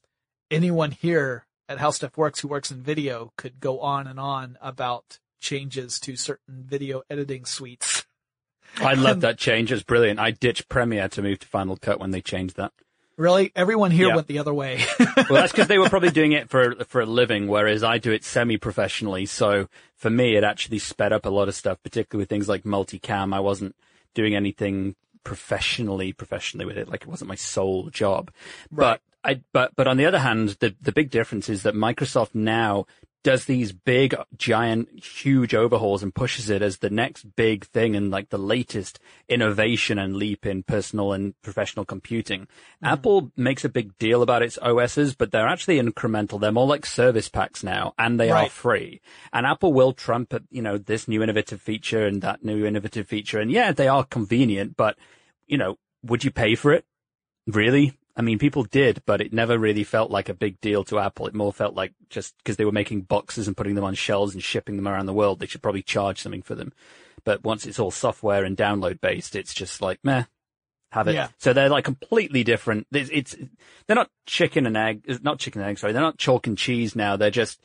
anyone here at How Stuff Works who works in video could go on and on about changes to certain video editing suites I love that change. It's brilliant. I ditched Premiere to move to Final Cut when they changed that. Really? Everyone here yeah. went the other way. well, that's because they were probably doing it for for a living, whereas I do it semi-professionally. So for me, it actually sped up a lot of stuff, particularly with things like multicam. I wasn't doing anything professionally, professionally with it, like it wasn't my sole job. Right. But I, but, but on the other hand, the, the big difference is that Microsoft now does these big, giant, huge overhauls and pushes it as the next big thing and like the latest innovation and leap in personal and professional computing. Mm-hmm. Apple makes a big deal about its OSs, but they're actually incremental. They're more like service packs now and they right. are free. And Apple will trump, you know, this new innovative feature and that new innovative feature. And yeah, they are convenient, but you know, would you pay for it? Really? I mean, people did, but it never really felt like a big deal to Apple. It more felt like just because they were making boxes and putting them on shelves and shipping them around the world, they should probably charge something for them. But once it's all software and download based, it's just like, meh, have it. Yeah. So they're like completely different. It's, it's, they're not chicken and egg, not chicken and egg, sorry. They're not chalk and cheese now. They're just,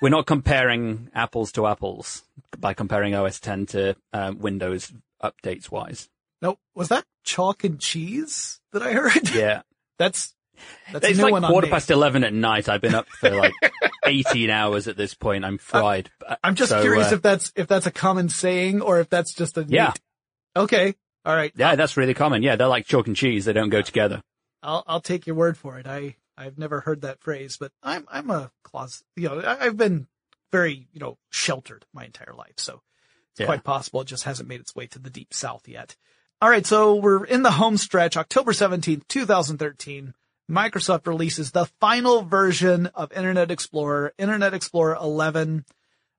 we're not comparing apples to apples by comparing OS 10 to um, Windows updates wise. No, was that chalk and cheese that I heard? Yeah. That's that's it's like quarter past eleven at night. I've been up for like eighteen hours at this point. I'm fried. I'm just so, curious uh, if that's if that's a common saying or if that's just a yeah. Neat... Okay, all right. Yeah, that's really common. Yeah, they're like chalk and cheese. They don't go together. I'll I'll take your word for it. I I've never heard that phrase, but I'm I'm a closet. You know, I've been very you know sheltered my entire life, so it's yeah. quite possible it just hasn't made its way to the deep south yet. All right, so we're in the home stretch, October 17th, 2013. Microsoft releases the final version of Internet Explorer, Internet Explorer 11,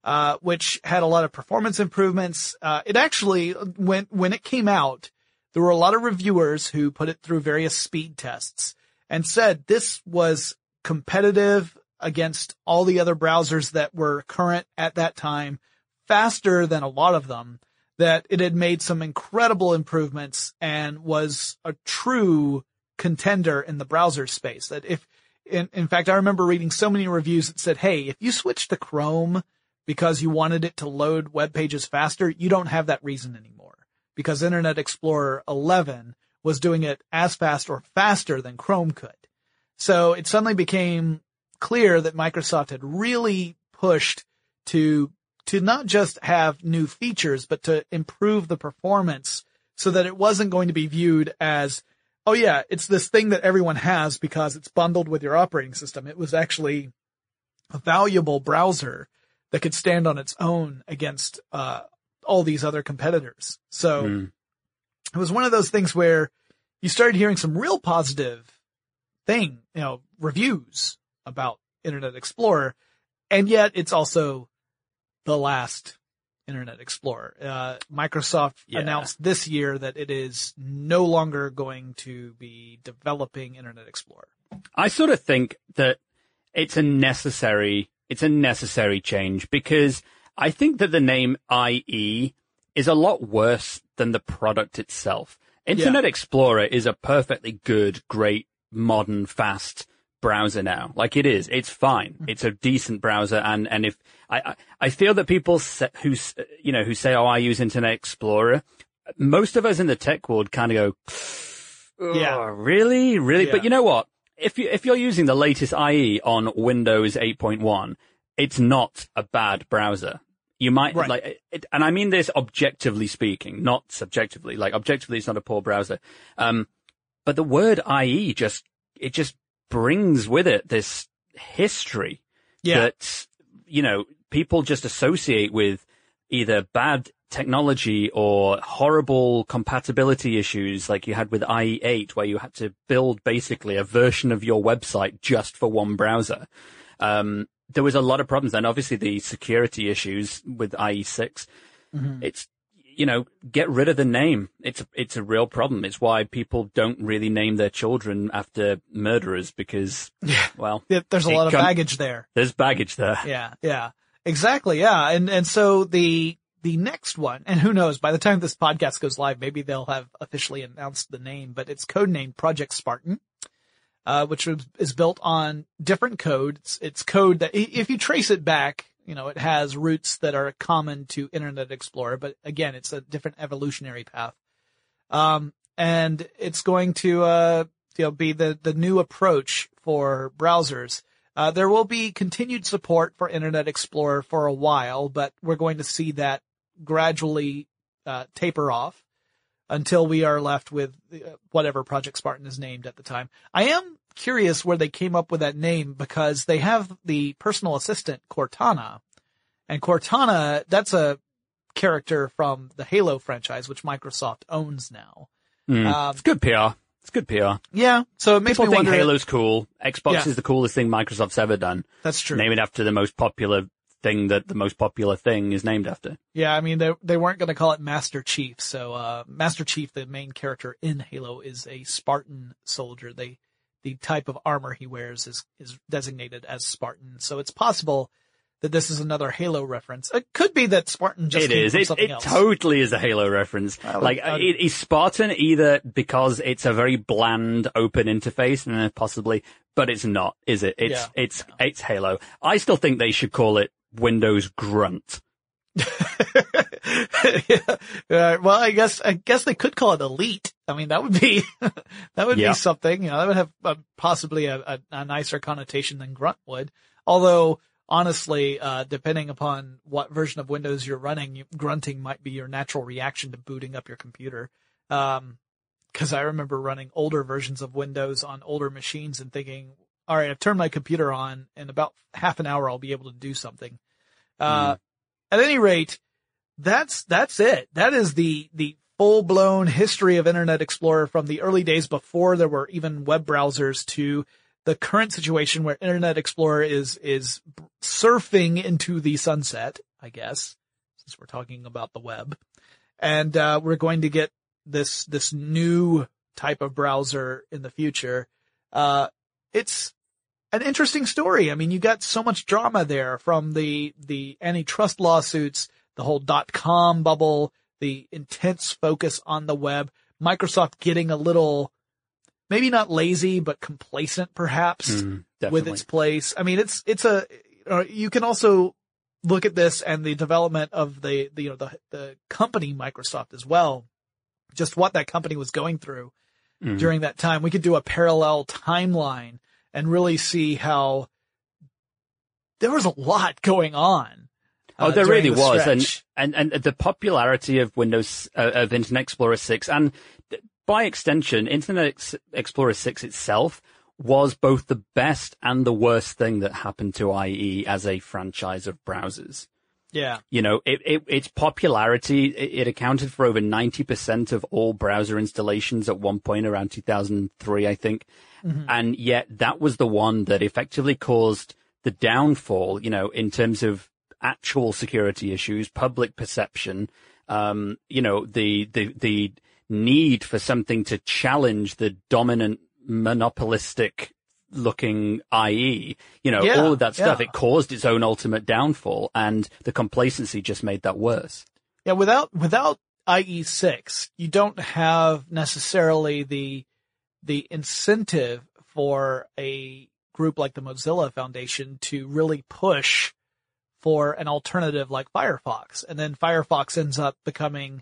uh, which had a lot of performance improvements. Uh, it actually, when, when it came out, there were a lot of reviewers who put it through various speed tests and said this was competitive against all the other browsers that were current at that time, faster than a lot of them that it had made some incredible improvements and was a true contender in the browser space. That if, in, in fact, I remember reading so many reviews that said, hey, if you switch to Chrome because you wanted it to load web pages faster, you don't have that reason anymore because Internet Explorer 11 was doing it as fast or faster than Chrome could. So it suddenly became clear that Microsoft had really pushed to, to not just have new features, but to improve the performance so that it wasn't going to be viewed as, oh yeah, it's this thing that everyone has because it's bundled with your operating system. It was actually a valuable browser that could stand on its own against, uh, all these other competitors. So Mm. it was one of those things where you started hearing some real positive thing, you know, reviews about Internet Explorer, and yet it's also the last Internet Explorer. Uh, Microsoft Yeah. announced this year that it is no longer going to be developing Internet Explorer. I sort of think that it's a necessary, it's a necessary change because I think that the name IE is a lot worse than the product itself. Internet Explorer is a perfectly good, great, modern, fast browser now. Like it is. It's fine. It's a decent browser. And, and if I, I, feel that people who, you know, who say, oh, I use Internet Explorer, most of us in the tech world kind of go, Yeah. "Oh, really? Really? Yeah. But you know what? If you, if you're using the latest IE on Windows 8.1, it's not a bad browser. You might Right. like, it, and I mean this objectively speaking, not subjectively. Like objectively, it's not a poor browser. Um, but the word IE just, it just brings with it this history Yeah. that, you know, people just associate with either bad technology or horrible compatibility issues like you had with IE8 where you had to build basically a version of your website just for one browser. Um, there was a lot of problems and obviously the security issues with IE6. Mhm. It's, you know, get rid of the name. It's, it's a real problem. It's why people don't really name their children after murderers because, Yeah. well, Yeah, There's a lot of come- baggage there. there's baggage there. Yeah, yeah, exactly. Yeah. And, and so the, the next one, and who knows, by the time this podcast goes live, maybe they'll have officially announced the name, but it's codenamed Project Spartan, uh, which was, is built on different code. It's, it's code that if you trace it back, you know, it has roots that are common to Internet Explorer, but again, it's a different evolutionary path. Um, and it's going to, uh, you know, be the, the new approach for browsers. Uh, there will be continued support for Internet Explorer for a while, but we're going to see that gradually uh, taper off until we are left with uh, whatever Project Spartan is named at the time. I am curious where they came up with that name because they have the personal assistant Cortana, and Cortana that's a character from the Halo franchise, which Microsoft owns now. Mm. Um, it's good PR. It's good PR. Yeah, so it makes People me think wonder. Halo's cool. Xbox Yeah. is the coolest thing Microsoft's ever done. that's true. Name it after the most popular thing that the most popular thing is named after. Yeah, I mean they they weren't going to call it Master Chief. So uh Master Chief, the main character in Halo, is a Spartan soldier. They the type of armor he wears is is designated as Spartan. So it's possible that this is another Halo reference. It could be that Spartan just It came is. from It, something it else. totally is a Halo reference. Would- like, I would- it is Spartan either because it's a very bland open interface and then possibly, but it's not, is it? It's, Yeah. it's, it's Halo. I still think they should call it Windows Grunt. yeah. Uh, well, I guess I guess they could call it Elite. I mean, that would be that would Yeah. be something. You know, that would have uh possibly a, a, a nicer connotation than Grunt would. Although, honestly, uh, depending upon what version of Windows you're running, grunting might be your natural reaction to booting up your computer. Um, because I remember running older versions of Windows on older machines and thinking, all right, I've turned my computer on. In about half an hour, I'll be able to do something. Uh, at any rate, that's, that's it. That is the, the full blown history of Internet Explorer from the early days before there were even web browsers to the current situation where Internet Explorer is, is surfing into the sunset, I guess, since we're talking about the web. And, uh, we're going to get this, this new type of browser in the future. Uh, it's, an interesting story. I mean, you got so much drama there from the, the antitrust lawsuits, the whole dot com bubble, the intense focus on the web, Microsoft getting a little, maybe not lazy, but complacent perhaps Mm, with its place. I mean, it's, it's a, you can also look at this and the development of the, the you know the the company Microsoft as well, just what that company was going through Mhm. during that time, we could do a parallel timeline and really see how there was a lot going on. Oh, there really the was, and, stretch. and and the popularity of Windows uh, of Internet Explorer six, and by extension, Internet Ex- Explorer six itself was both the best and the worst thing that happened to IE as a franchise of browsers. yeah, You know, it, it, its popularity, it, it accounted for over 90% of all browser installations at one point around 2003, I think. And yet that was the one that effectively caused the downfall, you know, in terms of actual security issues, public perception, um, you know, the, the, the need for something to challenge the dominant monopolistic looking IE, you know, Yeah, all of that stuff. yeah. It caused its own ultimate downfall and the complacency just made that worse. yeah. Without without IE6, you don't have necessarily the the incentive for a group like the Mozilla Foundation to really push for an alternative like Firefox. And then Firefox ends up becoming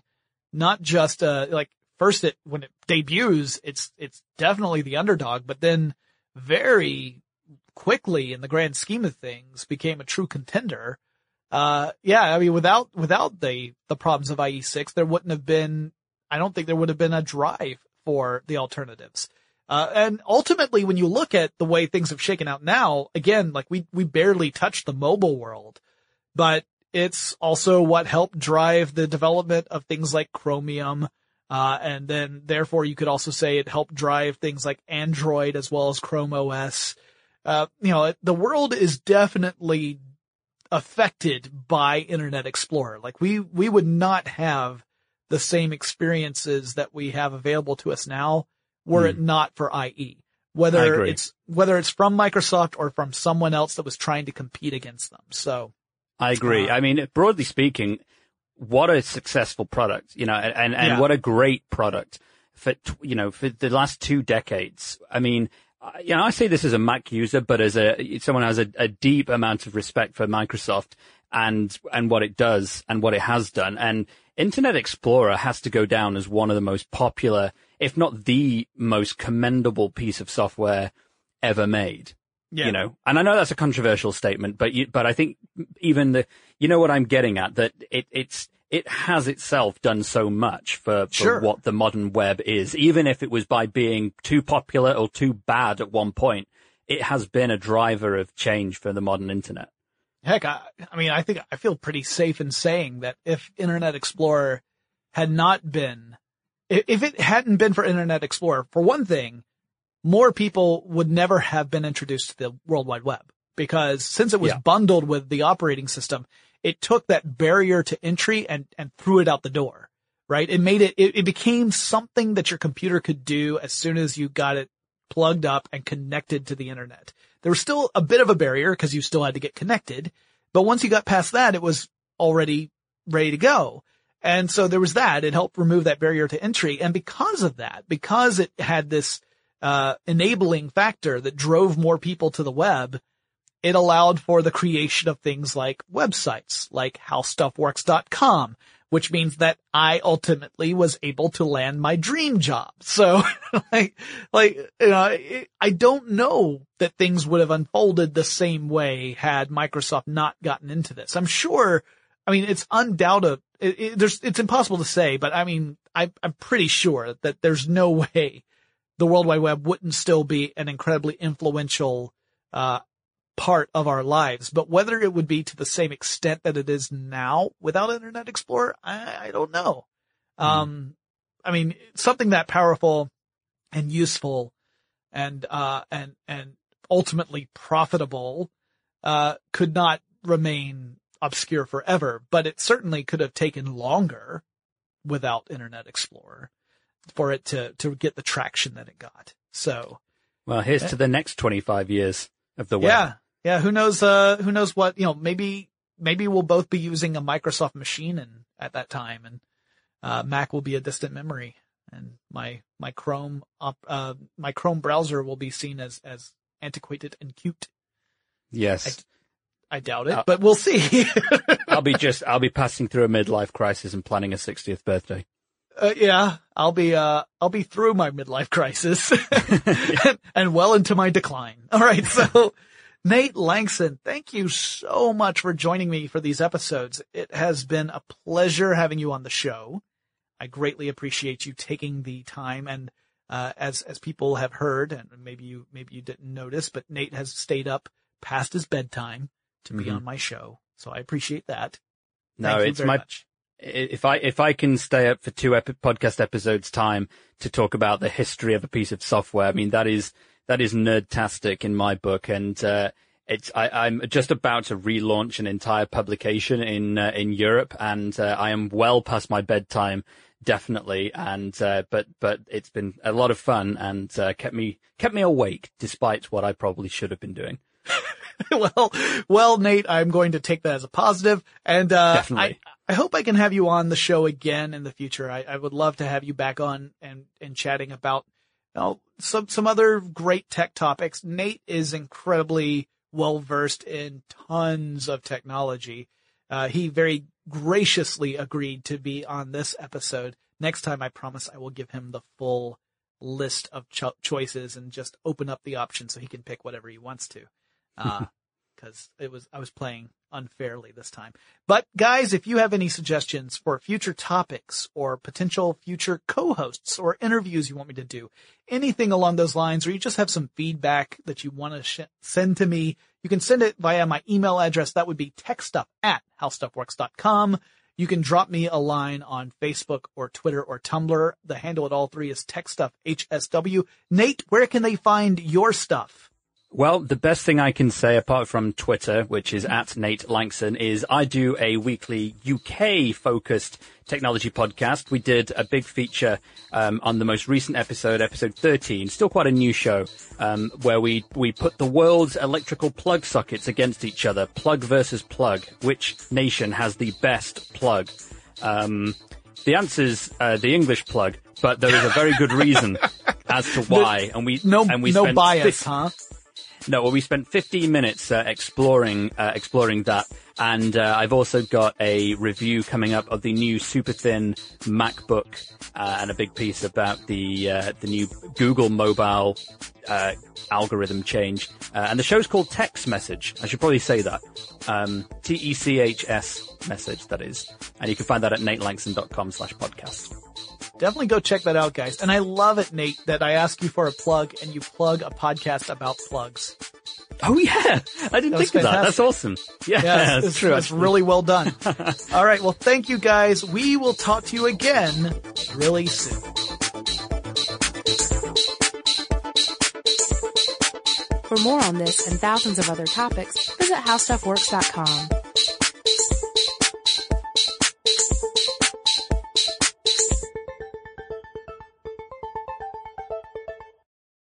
not just a, like, first it, when it debuts, it's, it's definitely the underdog, but then very quickly in the grand scheme of things became a true contender. Uh, yeah, I mean, without, without the, the problems of IE6, there wouldn't have been, I don't think there would have been a drive for the alternatives. Uh, and ultimately, when you look at the way things have shaken out now, again, like we, we barely touched the mobile world, but it's also what helped drive the development of things like Chromium. Uh, and then therefore you could also say it helped drive things like Android as well as Chrome OS. Uh, you know, the world is definitely affected by Internet Explorer. Like we, we would not have the same experiences that we have available to us now were it not for IE. Whether it's, whether it's from Microsoft or from someone else that was trying to compete against them. So I agree. Uh, I mean, broadly speaking, what a successful product, you know, and, and, and Yeah. what a great product for, you know, for the last two decades. I mean, you know, I say this as a Mac user, but as a, someone who has a, a deep amount of respect for Microsoft and, and what it does and what it has done. And Internet Explorer has to go down as one of the most popular, if not the most commendable piece of software ever made yeah, you know, and I know that's a controversial statement, but you, but I think even the, you know what I'm getting at, that it, it's, it has itself done so much for, for Sure. what the modern web is, even if it was by being too popular or too bad at one point, it has been a driver of change for the modern internet. Heck, I, I mean, I think I feel pretty safe in saying that if Internet Explorer had not been, if it hadn't been for Internet Explorer, for one thing, more people would never have been introduced to the World Wide Web because since it was Yeah. bundled with the operating system, it took that barrier to entry and, and threw it out the door, right? It made it, it, it became something that your computer could do as soon as you got it plugged up and connected to the internet. There was still a bit of a barrier because you still had to get connected, but once you got past that, it was already ready to go. And so there was that. It helped remove that barrier to entry. And because of that, because it had this, uh, enabling factor that drove more people to the web, it allowed for the creation of things like websites, like howstuffworks.com, which means that I ultimately was able to land my dream job. So, like, like, you know, I don't know that things would have unfolded the same way had Microsoft not gotten into this. I'm sure, I mean, it's undoubted, it, it, there's, it's impossible to say, but I mean, I, I'm pretty sure that there's no way the World Wide Web wouldn't still be an incredibly influential, uh, part of our lives, but whether it would be to the same extent that it is now without Internet Explorer, I, I don't know. Um, I mean, something that powerful and useful and, uh, and, and ultimately profitable, uh, could not remain obscure forever, but it certainly could have taken longer without Internet Explorer for it to, to get the traction that it got. So, Well, here's to the next 25 years of the web. yeah. Yeah. Who knows, uh, who knows what, you know, maybe, maybe we'll both be using a Microsoft machine and at that time and, uh, Mac will be a distant memory and my, my Chrome, op, uh, my Chrome browser will be seen as, as antiquated and cute. Yes. I doubt it, uh, but we'll see. I'll be just, I'll be passing through a midlife crisis and planning a 60th birthday. Uh, yeah, I'll be, uh, I'll be through my midlife crisis and, and well into my decline. All right. So Nate Lanxon, thank you so much for joining me for these episodes. It has been a pleasure having you on the show. I greatly appreciate you taking the time and, uh, as, as people have heard, and maybe you, maybe you didn't notice, but Nate has stayed up past his bedtime to be mm-hmm. on my show. So I appreciate that. No, Thank it's my, much. If I, if I can stay up for two epi- podcast episodes time to talk about the history of a piece of software, I mean, that is, that is nerdtastic in my book. And, uh, it's, I, am just about to relaunch an entire publication in, uh, in Europe and, uh, I am well past my bedtime definitely. And uh, but but it's been a lot of fun and uh, kept me kept me awake despite what I probably should have been doing. well, well, Nate, I'm going to take that as a positive, and uh, I I hope I can have you on the show again in the future. I, I would love to have you back on and and chatting about you know, some some other great tech topics. Nate is incredibly well versed in tons of technology. Uh, he very graciously agreed to be on this episode. Next time, I promise I will give him the full list of cho- choices and just open up the option so he can pick whatever he wants to. Uh, cause it was, I was playing unfairly this time. But guys, if you have any suggestions for future topics or potential future co-hosts or interviews you want me to do, anything along those lines, or you just have some feedback that you want to sh- send to me, you can send it via my email address. That would be techstuff at howstuffworks.com. You can drop me a line on Facebook or Twitter or Tumblr. The handle at all three is techstuffhsw. Nate, where can they find your stuff? Well, the best thing I can say apart from Twitter, which is at Nate Lanxon, is I do a weekly UK focused technology podcast. We did a big feature um, on the most recent episode, episode 13, still quite a new show, um, where we, we put the world's electrical plug sockets against each other, plug versus plug. Which nation has the best plug? Um, the answer's uh, the English plug, but there is a very good reason as to why. And we no and we no bias, 50, huh? No, well, we spent 15 minutes uh, exploring uh, exploring that, and uh, I've also got a review coming up of the new super thin MacBook, uh, and a big piece about the uh, the new Google mobile uh, algorithm change. and the show's called Techs Message. I should probably say that. Um, T E C H S message that is, and you can find that at natelanxon.com slash podcast. Definitely go check that out, guys. And I love it, Nate, that I ask you for a plug and you plug a podcast about plugs. Oh yeah, I didn't think of that. That's awesome. Yeah, yeah it's, it's true. It's really well done. All right, well, thank you guys. We will talk to you again really soon. For more on this and thousands of other topics, visit howstuffworks.com.